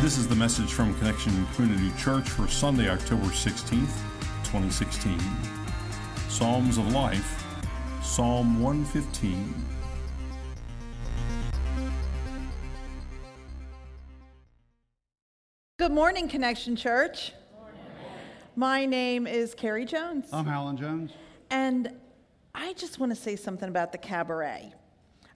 This is the message from Connection Community Church for Sunday, October 16th, 2016. Psalms of Life, Psalm 115. Good morning, Connection Church. My name is Carrie Jones. I'm Alan Jones. And I just want to say something about the cabaret.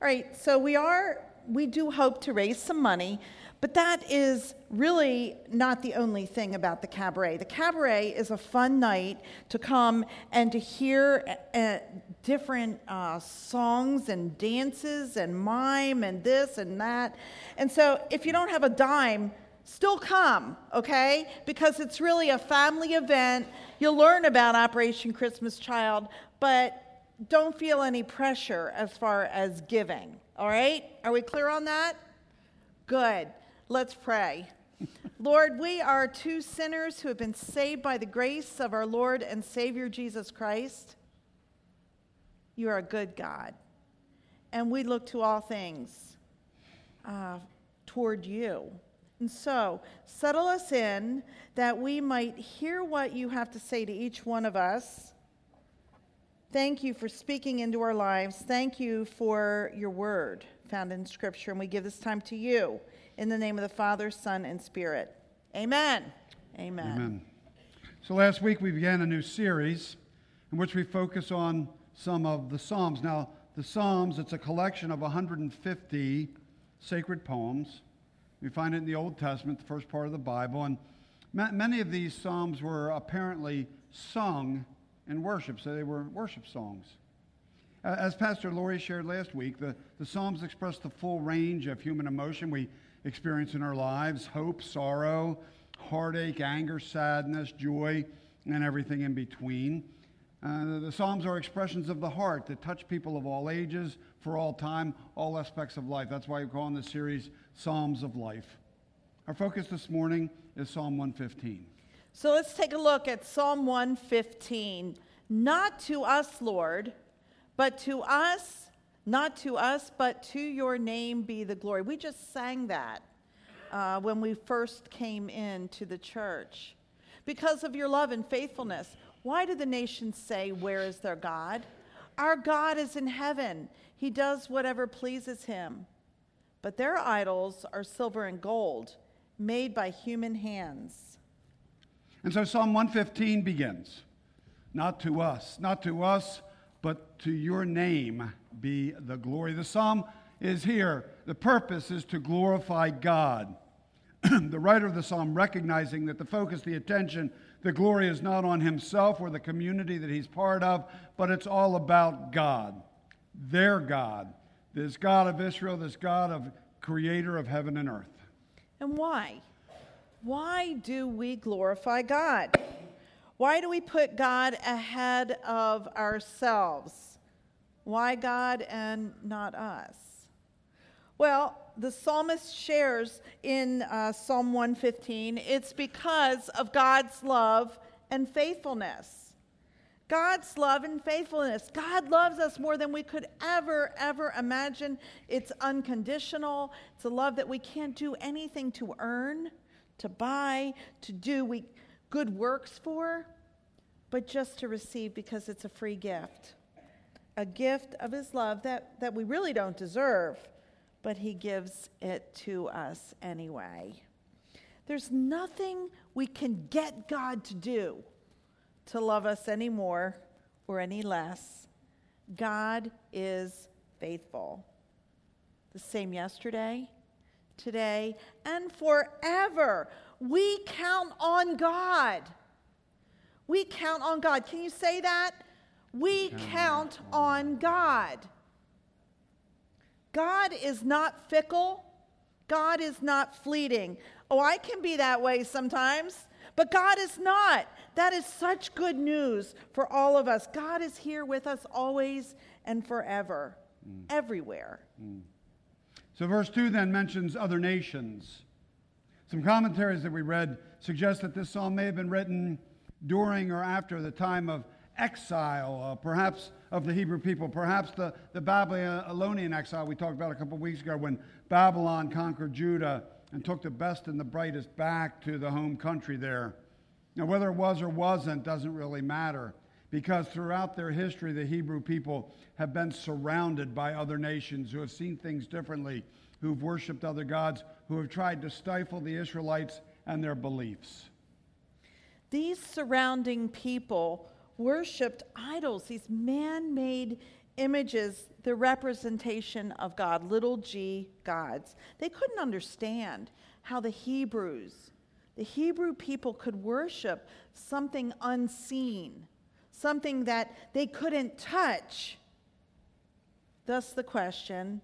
All right, so we are, we do hope to raise some money, but that is really not the only thing about the cabaret. The cabaret is a fun night to come and to hear uh, different uh, songs and dances and mime and this and that. And so if you don't have a dime, still come, okay? Because it's really a family event. You'll learn about Operation Christmas Child, but don't feel any pressure as far as giving, all right? Are we clear on that? Good. Let's pray. Lord, we are two sinners who have been saved by the grace of our Lord and Savior Jesus Christ. You are a good God. And we look to all things uh, toward you. And so, settle us in that we might hear what you have to say to each one of us. Thank you for speaking into our lives. Thank you for your word found in Scripture. And we give this time to you. In the name of the Father, Son, and Spirit. Amen. Amen. Amen. So last week we began a new series in which we focus on some of the Psalms. Now, the Psalms, it's a collection of 150 sacred poems. We find it in the Old Testament, the first part of the Bible. And many of these Psalms were apparently sung in worship, so they were worship songs. As Pastor Laurie shared last week, the, the Psalms express the full range of human emotion. We experience in our lives hope, sorrow, heartache, anger, sadness, joy, and everything in between. Uh, the Psalms are expressions of the heart that touch people of all ages, for all time, all aspects of life. That's why we call in this series Psalms of Life. Our focus this morning is Psalm 115. So let's take a look at Psalm 115. Not to us, Lord, but to us not to us, but to your name be the glory. We just sang that uh, when we first came into the church. Because of your love and faithfulness, why do the nations say, Where is their God? Our God is in heaven, He does whatever pleases Him. But their idols are silver and gold, made by human hands. And so Psalm 115 begins Not to us, not to us but to your name be the glory. The psalm is here. The purpose is to glorify God. the writer of the psalm recognizing that the focus, the attention, the glory is not on himself or the community that he's part of, but it's all about God, their God, this God of Israel, this God of creator of heaven and earth. And why? Why do we glorify God? Why do we put God ahead of ourselves? Why God and not us? Well, the psalmist shares in uh, Psalm 115 it's because of God's love and faithfulness. God's love and faithfulness. God loves us more than we could ever, ever imagine. It's unconditional. It's a love that we can't do anything to earn, to buy, to do. We, good works for, but just to receive because it's a free gift. A gift of His love that, that we really don't deserve, but He gives it to us anyway. There's nothing we can get God to do to love us any more or any less. God is faithful. The same yesterday, today, and forever. We count on God. We count on God. Can you say that? We count on God. God is not fickle. God is not fleeting. Oh, I can be that way sometimes, but God is not. That is such good news for all of us. God is here with us always and forever, mm. everywhere. Mm. So, verse 2 then mentions other nations. Some commentaries that we read suggest that this psalm may have been written during or after the time of exile, uh, perhaps of the Hebrew people, perhaps the, the Babylonian exile we talked about a couple weeks ago when Babylon conquered Judah and took the best and the brightest back to the home country there. Now, whether it was or wasn't doesn't really matter because throughout their history, the Hebrew people have been surrounded by other nations who have seen things differently, who've worshiped other gods, who have tried to stifle the Israelites and their beliefs. These surrounding people worshiped idols, these man made images, the representation of God, little g gods. They couldn't understand how the Hebrews, the Hebrew people, could worship something unseen, something that they couldn't touch. Thus, the question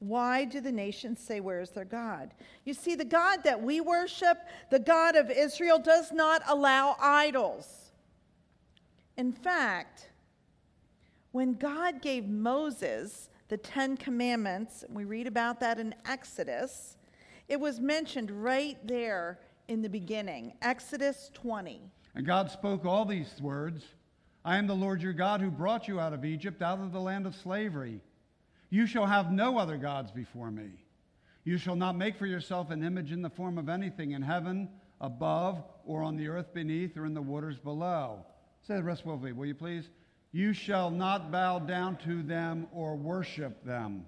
why do the nations say, Where is their God? You see, the God that we worship, the God of Israel, does not allow idols. In fact, when God gave Moses the Ten Commandments, we read about that in Exodus, it was mentioned right there in the beginning, Exodus 20. And God spoke all these words I am the Lord your God who brought you out of Egypt, out of the land of slavery. You shall have no other gods before me. You shall not make for yourself an image in the form of anything in heaven, above, or on the earth beneath, or in the waters below. Say the rest with me, will you please? You shall not bow down to them or worship them.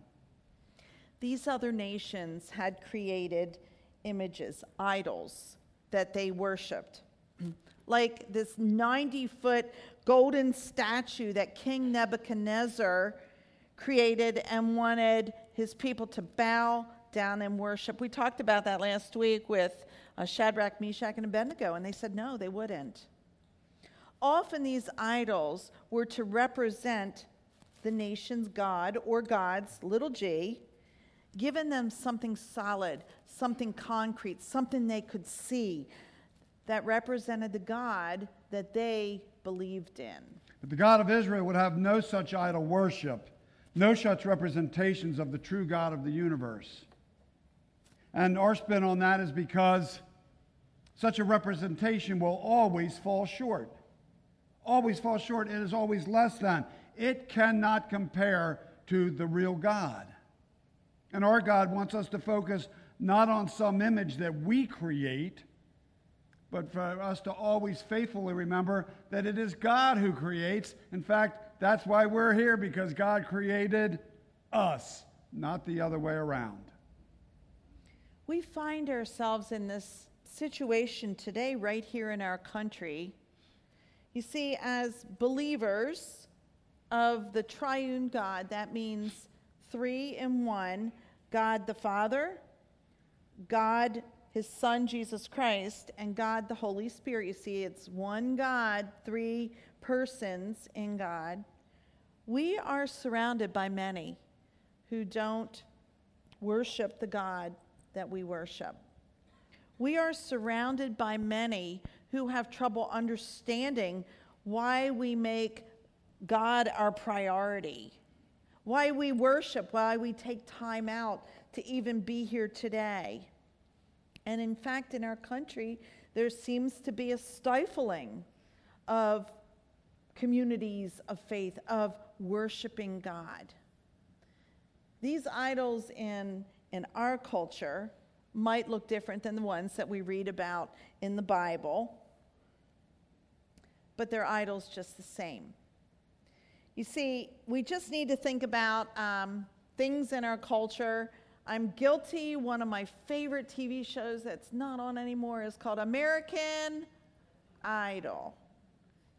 These other nations had created images, idols that they worshiped. like this 90 foot golden statue that King Nebuchadnezzar created and wanted his people to bow down and worship. We talked about that last week with uh, Shadrach, Meshach, and Abednego, and they said no, they wouldn't. Often these idols were to represent the nation's God or gods, little g, giving them something solid, something concrete, something they could see that represented the God that they believed in. But the God of Israel would have no such idol worship, no such representations of the true God of the universe. And our spin on that is because such a representation will always fall short always falls short. It is always less than. It cannot compare to the real God. And our God wants us to focus not on some image that we create, but for us to always faithfully remember that it is God who creates. In fact, that's why we're here, because God created us, not the other way around. We find ourselves in this situation today, right here in our country, you see, as believers of the triune God, that means three in one God the Father, God his Son Jesus Christ, and God the Holy Spirit. You see, it's one God, three persons in God. We are surrounded by many who don't worship the God that we worship. We are surrounded by many who have trouble understanding why we make God our priority, why we worship, why we take time out to even be here today. And in fact, in our country, there seems to be a stifling of communities of faith, of worshiping God. These idols in, in our culture might look different than the ones that we read about in the Bible but they're idols just the same. You see, we just need to think about um, things in our culture. I'm guilty. One of my favorite TV shows that's not on anymore is called American Idol.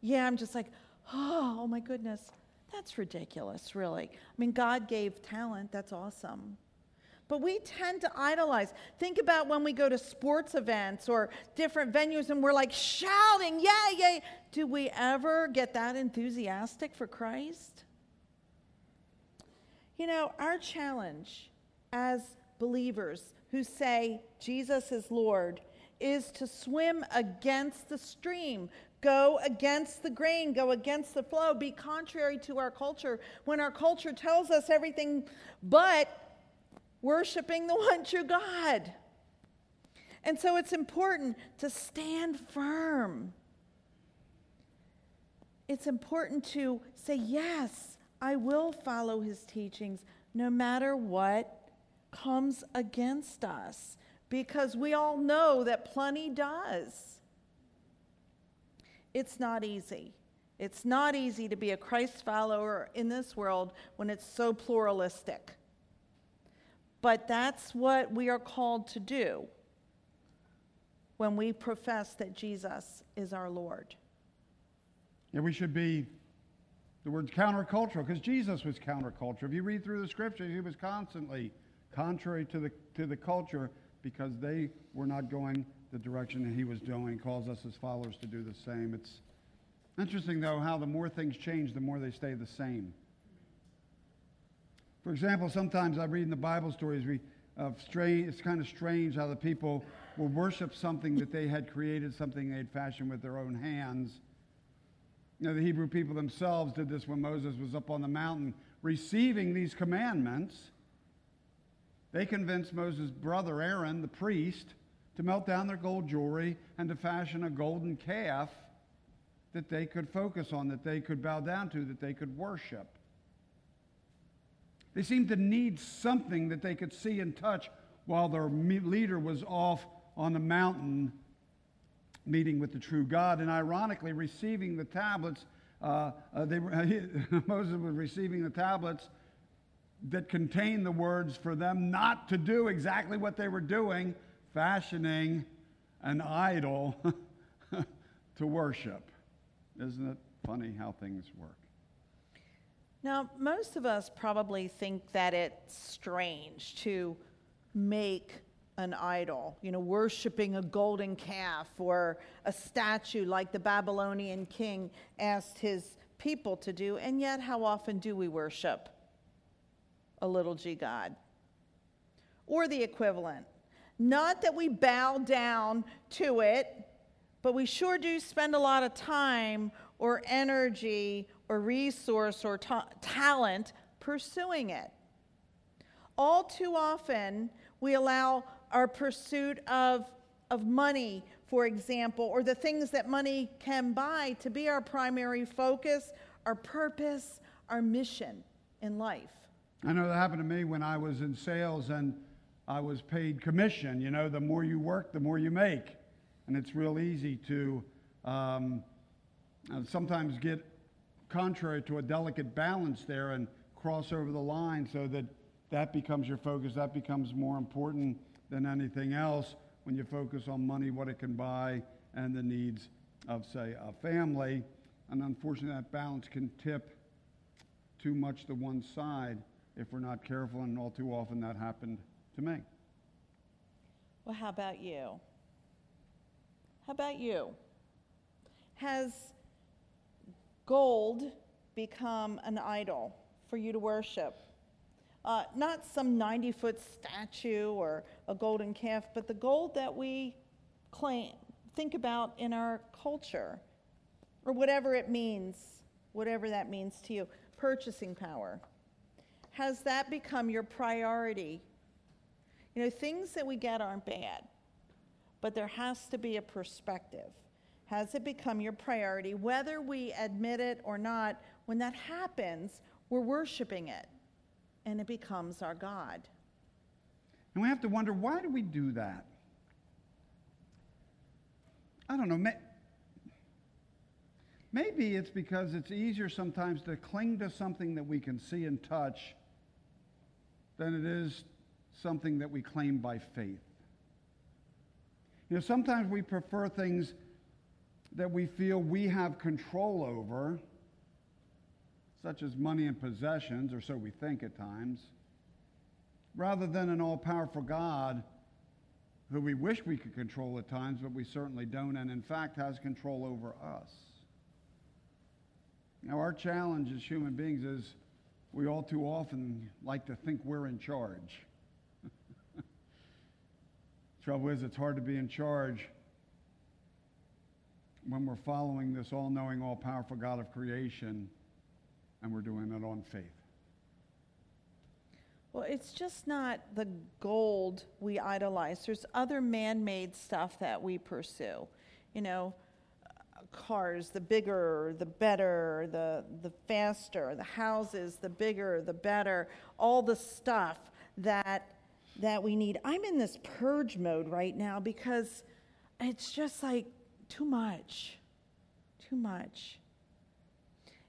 Yeah, I'm just like, oh, oh my goodness, that's ridiculous, really. I mean, God gave talent, that's awesome. But we tend to idolize. Think about when we go to sports events or different venues and we're like shouting, yay, yay. Do we ever get that enthusiastic for Christ? You know, our challenge as believers who say Jesus is Lord is to swim against the stream, go against the grain, go against the flow, be contrary to our culture when our culture tells us everything but worshiping the one true God. And so it's important to stand firm. It's important to say, Yes, I will follow his teachings no matter what comes against us. because we all know that plenty does. It's not easy. It's not easy to be a Christ follower in this world when it's so pluralistic. But that's what we are called to do when we profess that Jesus is our Lord. Yeah, we should be the word countercultural because Jesus was countercultural. If you read through the scriptures, he was constantly contrary to the, to the culture because they were not going the direction that he was going. He calls us as followers to do the same. It's interesting, though, how the more things change, the more they stay the same. For example, sometimes I read in the Bible stories we, of strange, it's kind of strange how the people will worship something that they had created, something they had fashioned with their own hands you know, the Hebrew people themselves did this when Moses was up on the mountain receiving these commandments. They convinced Moses' brother Aaron, the priest, to melt down their gold jewelry and to fashion a golden calf that they could focus on, that they could bow down to, that they could worship. They seemed to need something that they could see and touch while their leader was off on the mountain meeting with the true God. And ironically, receiving the tablets, uh, uh, they, Moses was receiving the tablets that contained the words for them not to do exactly what they were doing, fashioning an idol to worship. Isn't it funny how things work? Now, most of us probably think that it's strange to make an idol, you know, worshiping a golden calf or a statue like the Babylonian king asked his people to do. And yet, how often do we worship a little g God? Or the equivalent. Not that we bow down to it, but we sure do spend a lot of time or energy or resource or ta- talent pursuing it. All too often, we allow our pursuit of, of money, for example, or the things that money can buy to be our primary focus, our purpose, our mission in life. I know that happened to me when I was in sales and I was paid commission. You know, the more you work, the more you make. And it's real easy to um, uh, sometimes get contrary to a delicate balance there and cross over the line so that that becomes your focus, that becomes more important than anything else when you focus on money, what it can buy, and the needs of, say, a family. And unfortunately, that balance can tip too much to one side if we're not careful, and all too often that happened to me. Well, how about you? How about you? Has gold become an idol for you to worship? Uh, not some 90 foot statue or a golden calf, but the gold that we claim, think about in our culture, or whatever it means, whatever that means to you. Purchasing power. Has that become your priority? You know, things that we get aren't bad, but there has to be a perspective. Has it become your priority? Whether we admit it or not, when that happens, we're worshiping it and it becomes our God. And we have to wonder why do we do that? I don't know. Maybe it's because it's easier sometimes to cling to something that we can see and touch than it is something that we claim by faith. You know, sometimes we prefer things that we feel we have control over such as money and possessions, or so we think at times, rather than an all powerful God who we wish we could control at times, but we certainly don't, and in fact has control over us. Now, our challenge as human beings is we all too often like to think we're in charge. Trouble is, it's hard to be in charge when we're following this all knowing, all powerful God of creation and we're doing it on faith. Well, it's just not the gold we idolize. There's other man made stuff that we pursue. You know, cars, the bigger, the better, the, the faster, the houses, the bigger, the better, all the stuff that that we need. I'm in this purge mode right now because it's just like too much. Too much.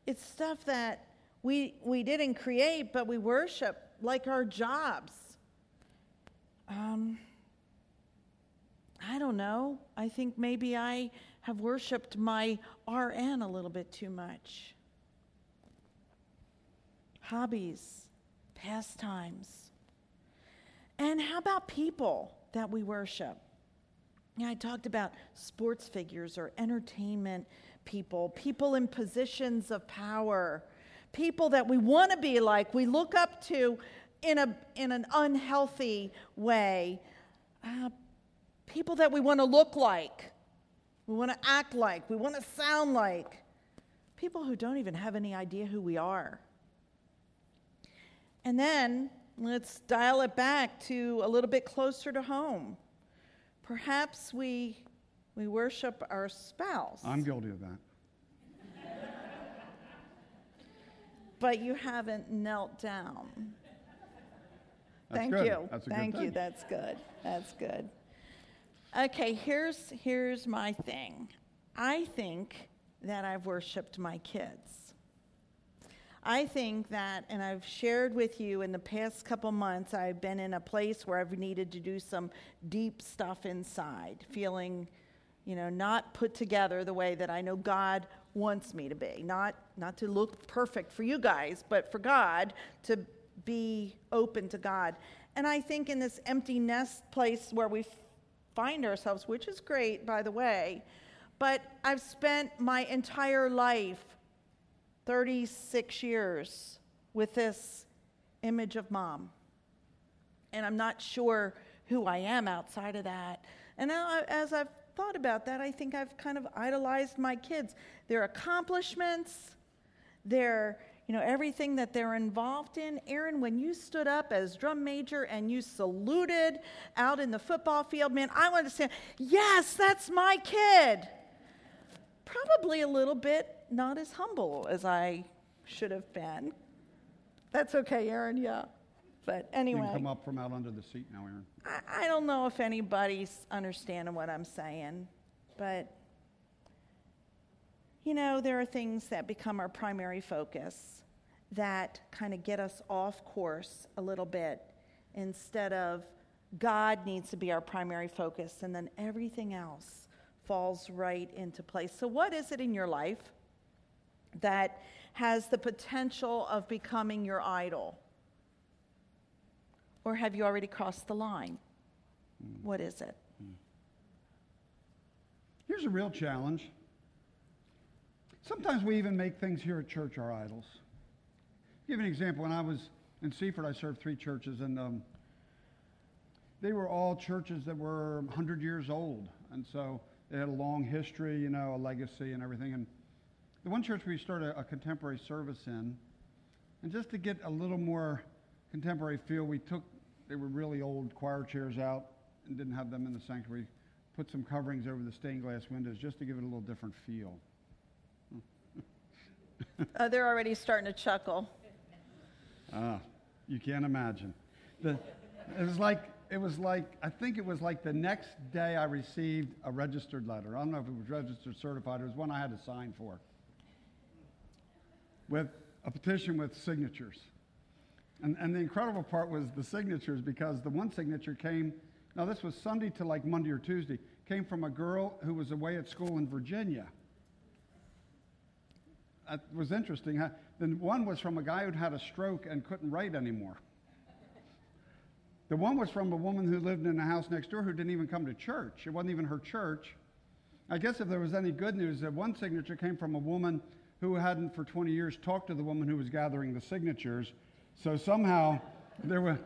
It's stuff that we, we didn't create, but we worship like our jobs. Um, I don't know. I think maybe I have worshiped my RN a little bit too much. Hobbies, pastimes. And how about people that we worship? Yeah, I talked about sports figures or entertainment people, people in positions of power, people that we want to be like, we look up to in, a, in an unhealthy way, uh, people that we want to look like, we want to act like, we want to sound like, people who don't even have any idea who we are. And then let's dial it back to a little bit closer to home. Perhaps we, we worship our spouse. I'm guilty of that. But you haven't knelt down. That's Thank good. you. That's a good Thank you. That's good. That's good. Okay, here's here's my thing. I think that I've worshiped my kids. I think that, and I've shared with you in the past couple months, I've been in a place where I've needed to do some deep stuff inside, feeling, you know, not put together the way that I know God wants me to be. Not, not to look perfect for you guys, but for God to be open to God. And I think in this empty nest place where we find ourselves, which is great, by the way, but I've spent my entire life 36 years with this image of mom. And I'm not sure who I am outside of that. And now, as I've thought about that, I think I've kind of idolized my kids. Their accomplishments, their, you know, everything that they're involved in. Aaron, when you stood up as drum major and you saluted out in the football field, man, I wanted to say, yes, that's my kid. Probably a little bit not as humble as I should have been. That's okay, Aaron, yeah. But You anyway. can come up from out under the seat now, Aaron. I, I don't know if anybody's understanding what I'm saying, but you know, there are things that become our primary focus that kind of get us off course a little bit instead of God needs to be our primary focus, and then everything else falls right into place. So, what is it in your life that has the potential of becoming your idol? Or have you already crossed the line? What is it? Here's a real challenge. Sometimes we even make things here at church our idols. give you an example. When I was in Seaford, I served three churches, and um, they were all churches that were 100 years old. And so they had a long history, you know, a legacy and everything. And the one church we started a, a contemporary service in, and just to get a little more contemporary feel, we took, they were really old choir chairs out and didn't have them in the sanctuary. Put some coverings over the stained glass windows just to give it a little different feel. Uh, they're already starting to chuckle. Ah, you can't imagine. The, it was like it was like I think it was like the next day I received a registered letter. I don't know if it was registered certified. It was one I had to sign for. With a petition with signatures. And, and the incredible part was the signatures because the one signature came, now this was Sunday to like Monday or Tuesday, came from a girl who was away at school in Virginia. That was interesting. huh? Then one was from a guy who'd had a stroke and couldn't write anymore. The one was from a woman who lived in a house next door who didn't even come to church. It wasn't even her church. I guess if there was any good news, that one signature came from a woman who hadn't for 20 years talked to the woman who was gathering the signatures. So somehow there were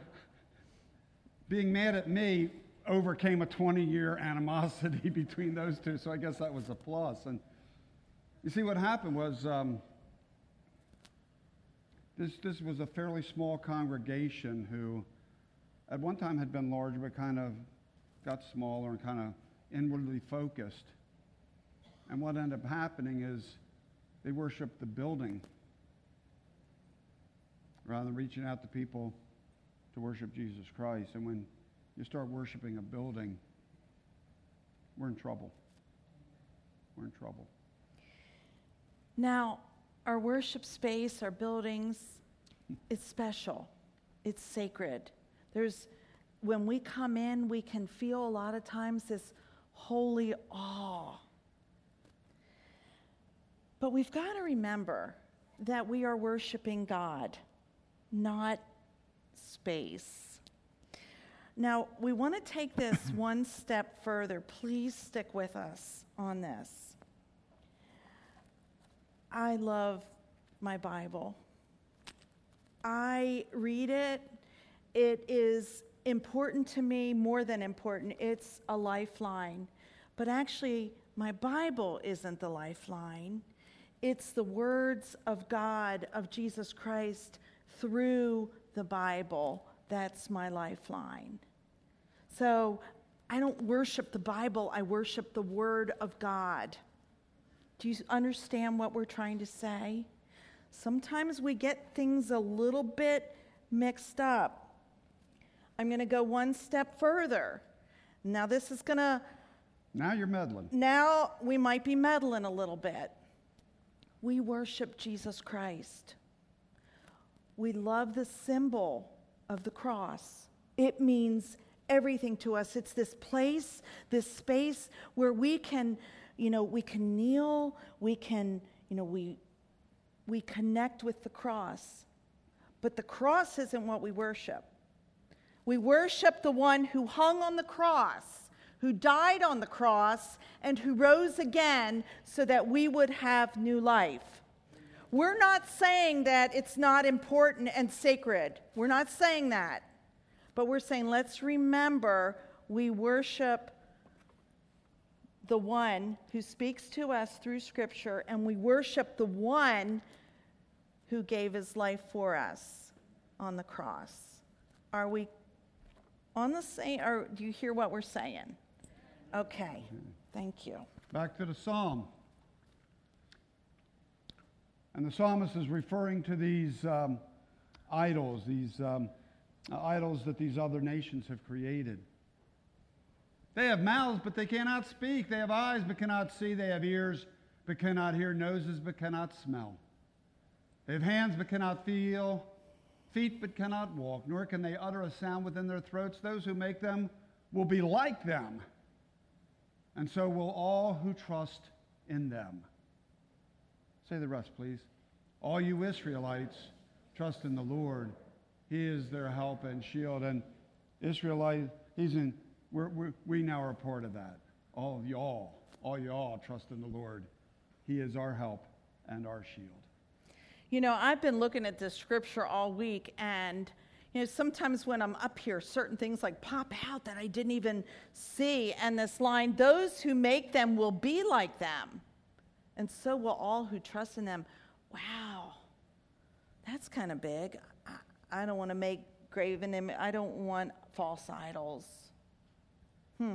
being mad at me overcame a 20 year animosity between those two. So I guess that was a plus. And you see, what happened was um, this, this was a fairly small congregation who, at one time, had been large, but kind of got smaller and kind of inwardly focused. And what ended up happening is they worshiped the building rather than reaching out to people to to worship Jesus Christ. And when you start worshiping a building, we're in trouble. We're in trouble. Now, our worship space, our buildings, it's special. It's sacred. There's when we come in, we can feel a lot of times this holy awe. But we've got to remember that we are worshiping God, not space. Now, we want to take this one step further. Please stick with us on this. I love my Bible. I read it. It is important to me, more than important. It's a lifeline. But actually, my Bible isn't the lifeline. It's the words of God, of Jesus Christ, through the Bible. That's my lifeline. So I don't worship the Bible, I worship the Word of God. Do you understand what we're trying to say? Sometimes we get things a little bit mixed up. I'm going to go one step further. Now, this is going to. Now you're meddling. Now we might be meddling a little bit. We worship Jesus Christ. We love the symbol of the cross. It means everything to us. It's this place, this space where we can, you know, we can kneel, we can, you know, we we connect with the cross. But the cross isn't what we worship. We worship the one who hung on the cross, who died on the cross, and who rose again so that we would have new life. We're not saying that it's not important and sacred. We're not saying that. But we're saying let's remember we worship the one who speaks to us through Scripture, and we worship the one who gave his life for us on the cross. Are we on the same, or do you hear what we're saying? Okay, mm-hmm. thank you. Back to the psalm. And the psalmist is referring to these um, idols, these um, idols that these other nations have created. They have mouths, but they cannot speak. They have eyes, but cannot see. They have ears, but cannot hear. Noses, but cannot smell. They have hands but cannot feel, feet but cannot walk, nor can they utter a sound within their throats. Those who make them will be like them, and so will all who trust in them. Say the rest, please. All you Israelites, trust in the Lord. He is their help and shield. And Israelite, he's in, we're, we're, we now are part of that. All of y'all, all y'all trust in the Lord. He is our help and our shield. You know, I've been looking at this scripture all week, and you know, sometimes when I'm up here, certain things like pop out that I didn't even see. And this line, those who make them will be like them, and so will all who trust in them. Wow, that's kind of big. I, I don't want to make graven image, I don't want false idols. Hmm.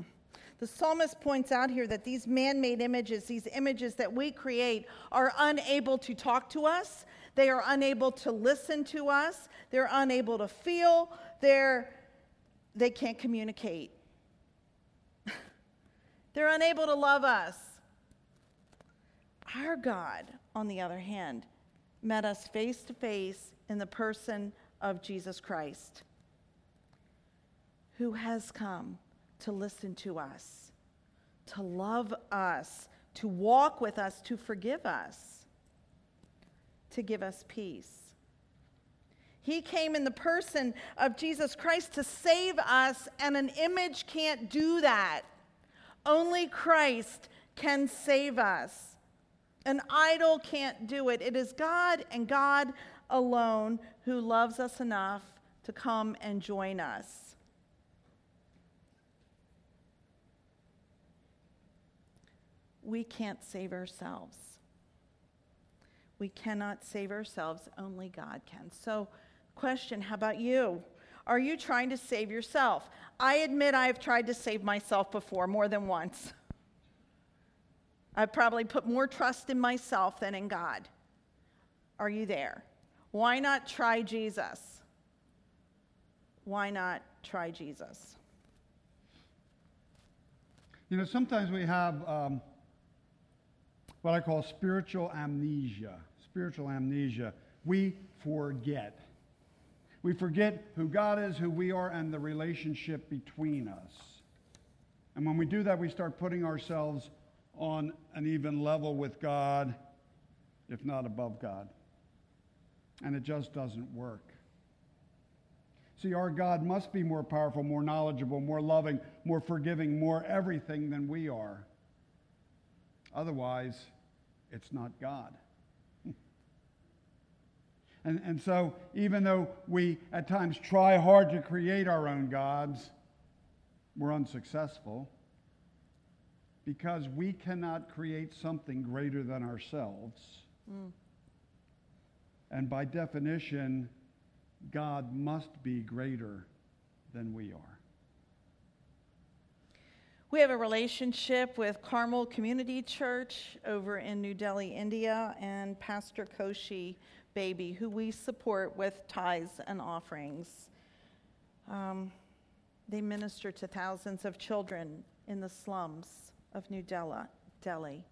The psalmist points out here that these man made images, these images that we create, are unable to talk to us. They are unable to listen to us. They're unable to feel. They're, they can't communicate. They're unable to love us. Our God, on the other hand, met us face to face in the person of Jesus Christ, who has come to listen to us, to love us, to walk with us, to forgive us to give us peace. He came in the person of Jesus Christ to save us, and an image can't do that. Only Christ can save us. An idol can't do it. It is God and God alone who loves us enough to come and join us. We can't save ourselves. We cannot save ourselves, only God can. So, question how about you? Are you trying to save yourself? I admit I have tried to save myself before, more than once. I've probably put more trust in myself than in God. Are you there? Why not try Jesus? why not try Jesus? You know, sometimes we have um, what I call spiritual amnesia. Spiritual amnesia. We forget. We forget who God is, who we are, and the relationship between us. And when we do that, we start putting ourselves on an even level with God, if not above God. And it just doesn't work. See, our God must be more powerful, more knowledgeable, more loving, more forgiving, more everything than we are. Otherwise, it's not God. and, and so, even though we at times try hard to create our own gods, we're unsuccessful because we cannot create something greater than ourselves. Mm. And by definition, God must be greater than we are. We have a relationship with Carmel Community Church over in New Delhi, India, and Pastor Koshi Baby, who we support with tithes and offerings. Um, they minister to thousands of children in the slums of New Delhi.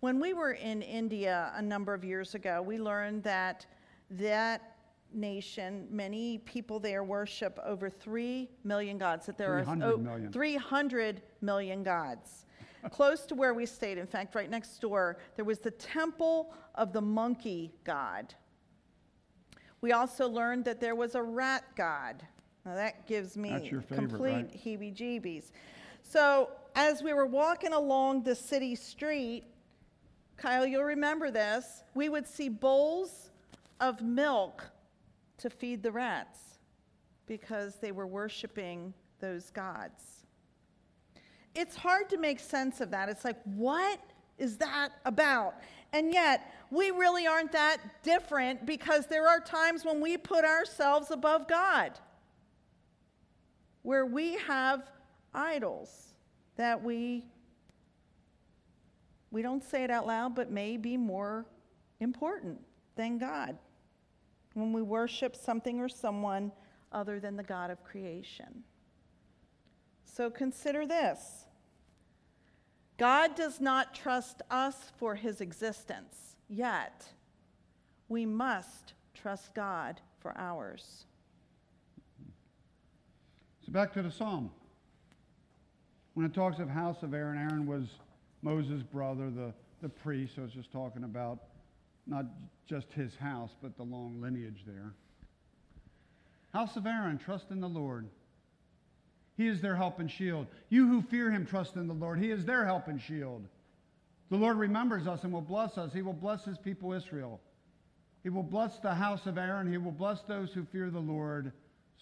When we were in India a number of years ago, we learned that that nation, many people there worship over 3 million gods, that there 300 are oh, 300 million gods. Close to where we stayed, in fact, right next door, there was the temple of the monkey god. We also learned that there was a rat god. Now that gives me favorite, complete right? heebie jeebies. So, as we were walking along the city street, Kyle, you'll remember this, we would see bowls of milk to feed the rats because they were worshiping those gods. It's hard to make sense of that. It's like, what is that about? And yet, we really aren't that different because there are times when we put ourselves above God, where we have idols that we we don't say it out loud but may be more important than God when we worship something or someone other than the God of creation. So consider this God does not trust us for his existence, yet we must trust God for ours. So back to the psalm. When it talks of house of Aaron, Aaron was Moses' brother, the, the priest, so it's just talking about not just his house, but the long lineage there. House of Aaron, trust in the Lord. He is their help and shield. You who fear him, trust in the Lord. He is their help and shield. The Lord remembers us and will bless us. He will bless his people Israel. He will bless the house of Aaron. He will bless those who fear the Lord,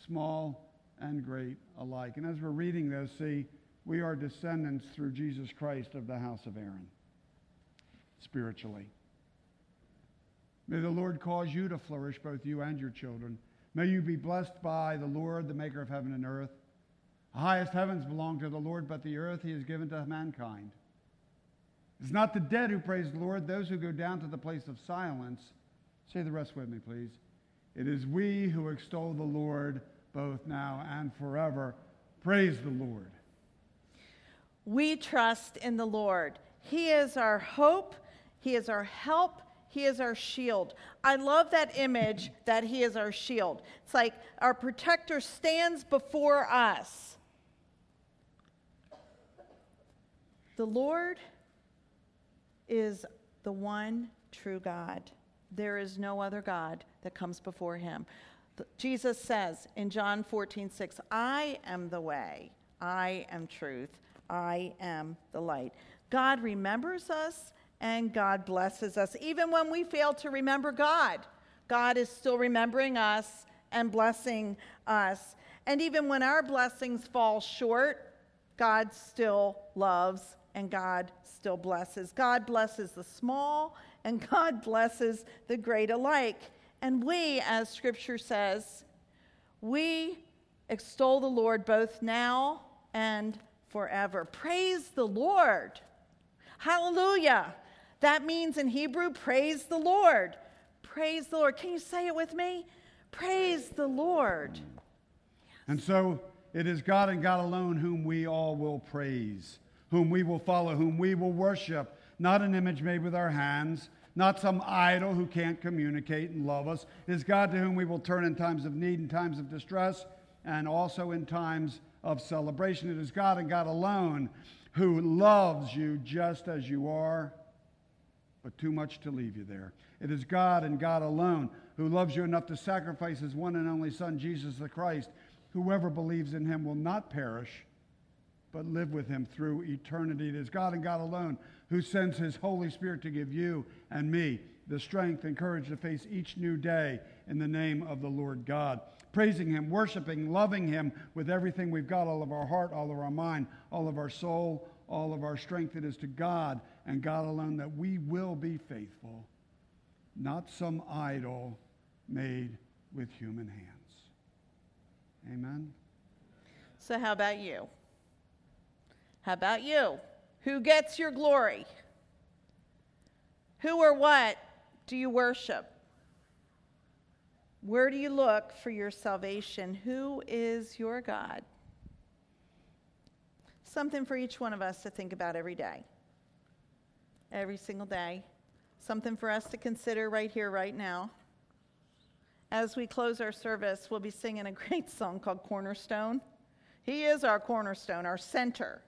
small and great alike. And as we're reading this, see, we are descendants through Jesus Christ of the house of Aaron, spiritually. May the Lord cause you to flourish, both you and your children. May you be blessed by the Lord, the maker of heaven and earth. The highest heavens belong to the Lord, but the earth he has given to mankind. It's not the dead who praise the Lord, those who go down to the place of silence. Say the rest with me, please. It is we who extol the Lord both now and forever. Praise the Lord. We trust in the Lord. He is our hope, He is our help, he is our shield. I love that image that He is our shield. It's like our protector stands before us. The Lord is the one true God. There is no other God that comes before Him. Jesus says in John 14, 6, I am the way, I am truth, I am the light. God remembers us and God blesses us. Even when we fail to remember God, God is still remembering us and blessing us. And even when our blessings fall short, God still loves and God still blesses. God blesses the small and God blesses the great alike. And we, as scripture says, we extol the Lord both now and forever. Praise the Lord. Hallelujah. That means in Hebrew, praise the Lord. Praise the Lord. Can you say it with me? Praise the Lord. And so it is God and God alone whom we all will praise, whom we will follow, whom we will worship, not an image made with our hands, not some idol who can't communicate and love us. It is God to whom we will turn in times of need, in times of distress, and also in times of celebration. It is God and God alone who loves you just as you are, but too much to leave you there. It is God and God alone who loves you enough to sacrifice his one and only Son, Jesus the Christ. Whoever believes in him will not perish, but live with him through eternity. It is God and God alone who sends his Holy Spirit to give you and me the strength and courage to face each new day in the name of the Lord God. Praising him, worshiping, loving him with everything we've got all of our heart, all of our mind, all of our soul, all of our strength. It is to God and God alone that we will be faithful, not some idol made with human hands. Amen. So, how about you? How about you? Who gets your glory? Who or what do you worship? Where do you look for your salvation? Who is your God? Something for each one of us to think about every day, every single day. Something for us to consider right here, right now. As we close our service, we'll be singing a great song called Cornerstone. He is our cornerstone, our center.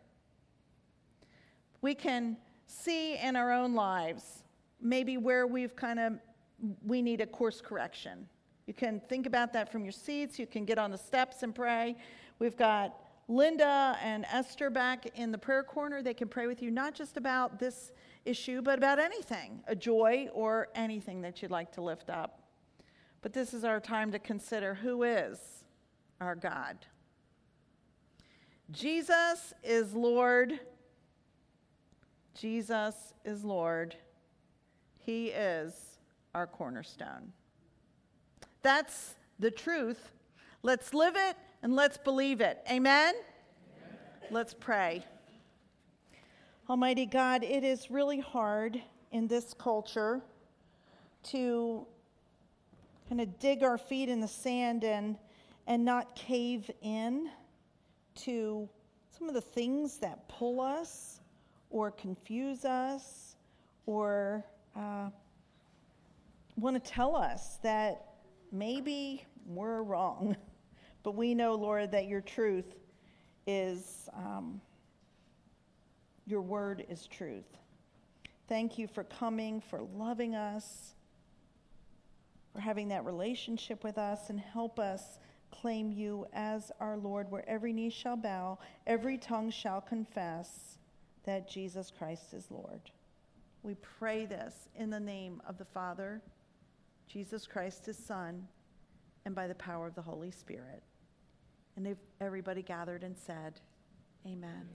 We can see in our own lives maybe where we've kind of we need a course correction. You can think about that from your seats. You can get on the steps and pray. We've got Linda and Esther back in the prayer corner. They can pray with you not just about this issue, but about anything, a joy or anything that you'd like to lift up. But this is our time to consider who is our God. Jesus is Lord. Jesus is Lord. He is our cornerstone. That's the truth. Let's live it and let's believe it. Amen? Amen? Let's pray. Almighty God, it is really hard in this culture to kind of dig our feet in the sand and, and not cave in to some of the things that pull us or confuse us or uh, want to tell us that maybe we're wrong. But we know, Lord, that your truth is, um, your word is truth. Thank you for coming, for loving us, for having that relationship with us, and help us claim you as our Lord, where every knee shall bow, every tongue shall confess that Jesus Christ is Lord. We pray this in the name of the Father Jesus Christ, his Son, and by the power of the Holy Spirit. And everybody gathered and said, Amen.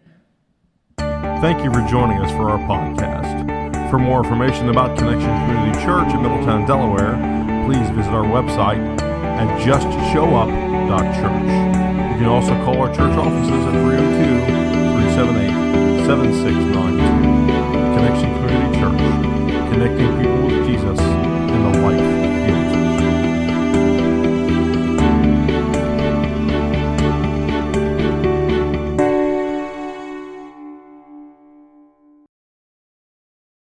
Thank you for joining us for our podcast. For more information about Connection Community Church in Middletown, Delaware, please visit our website at justshowup.church. You can also call our church offices at 302 378 7692. Connection Community Church, connecting people with Jesus in the light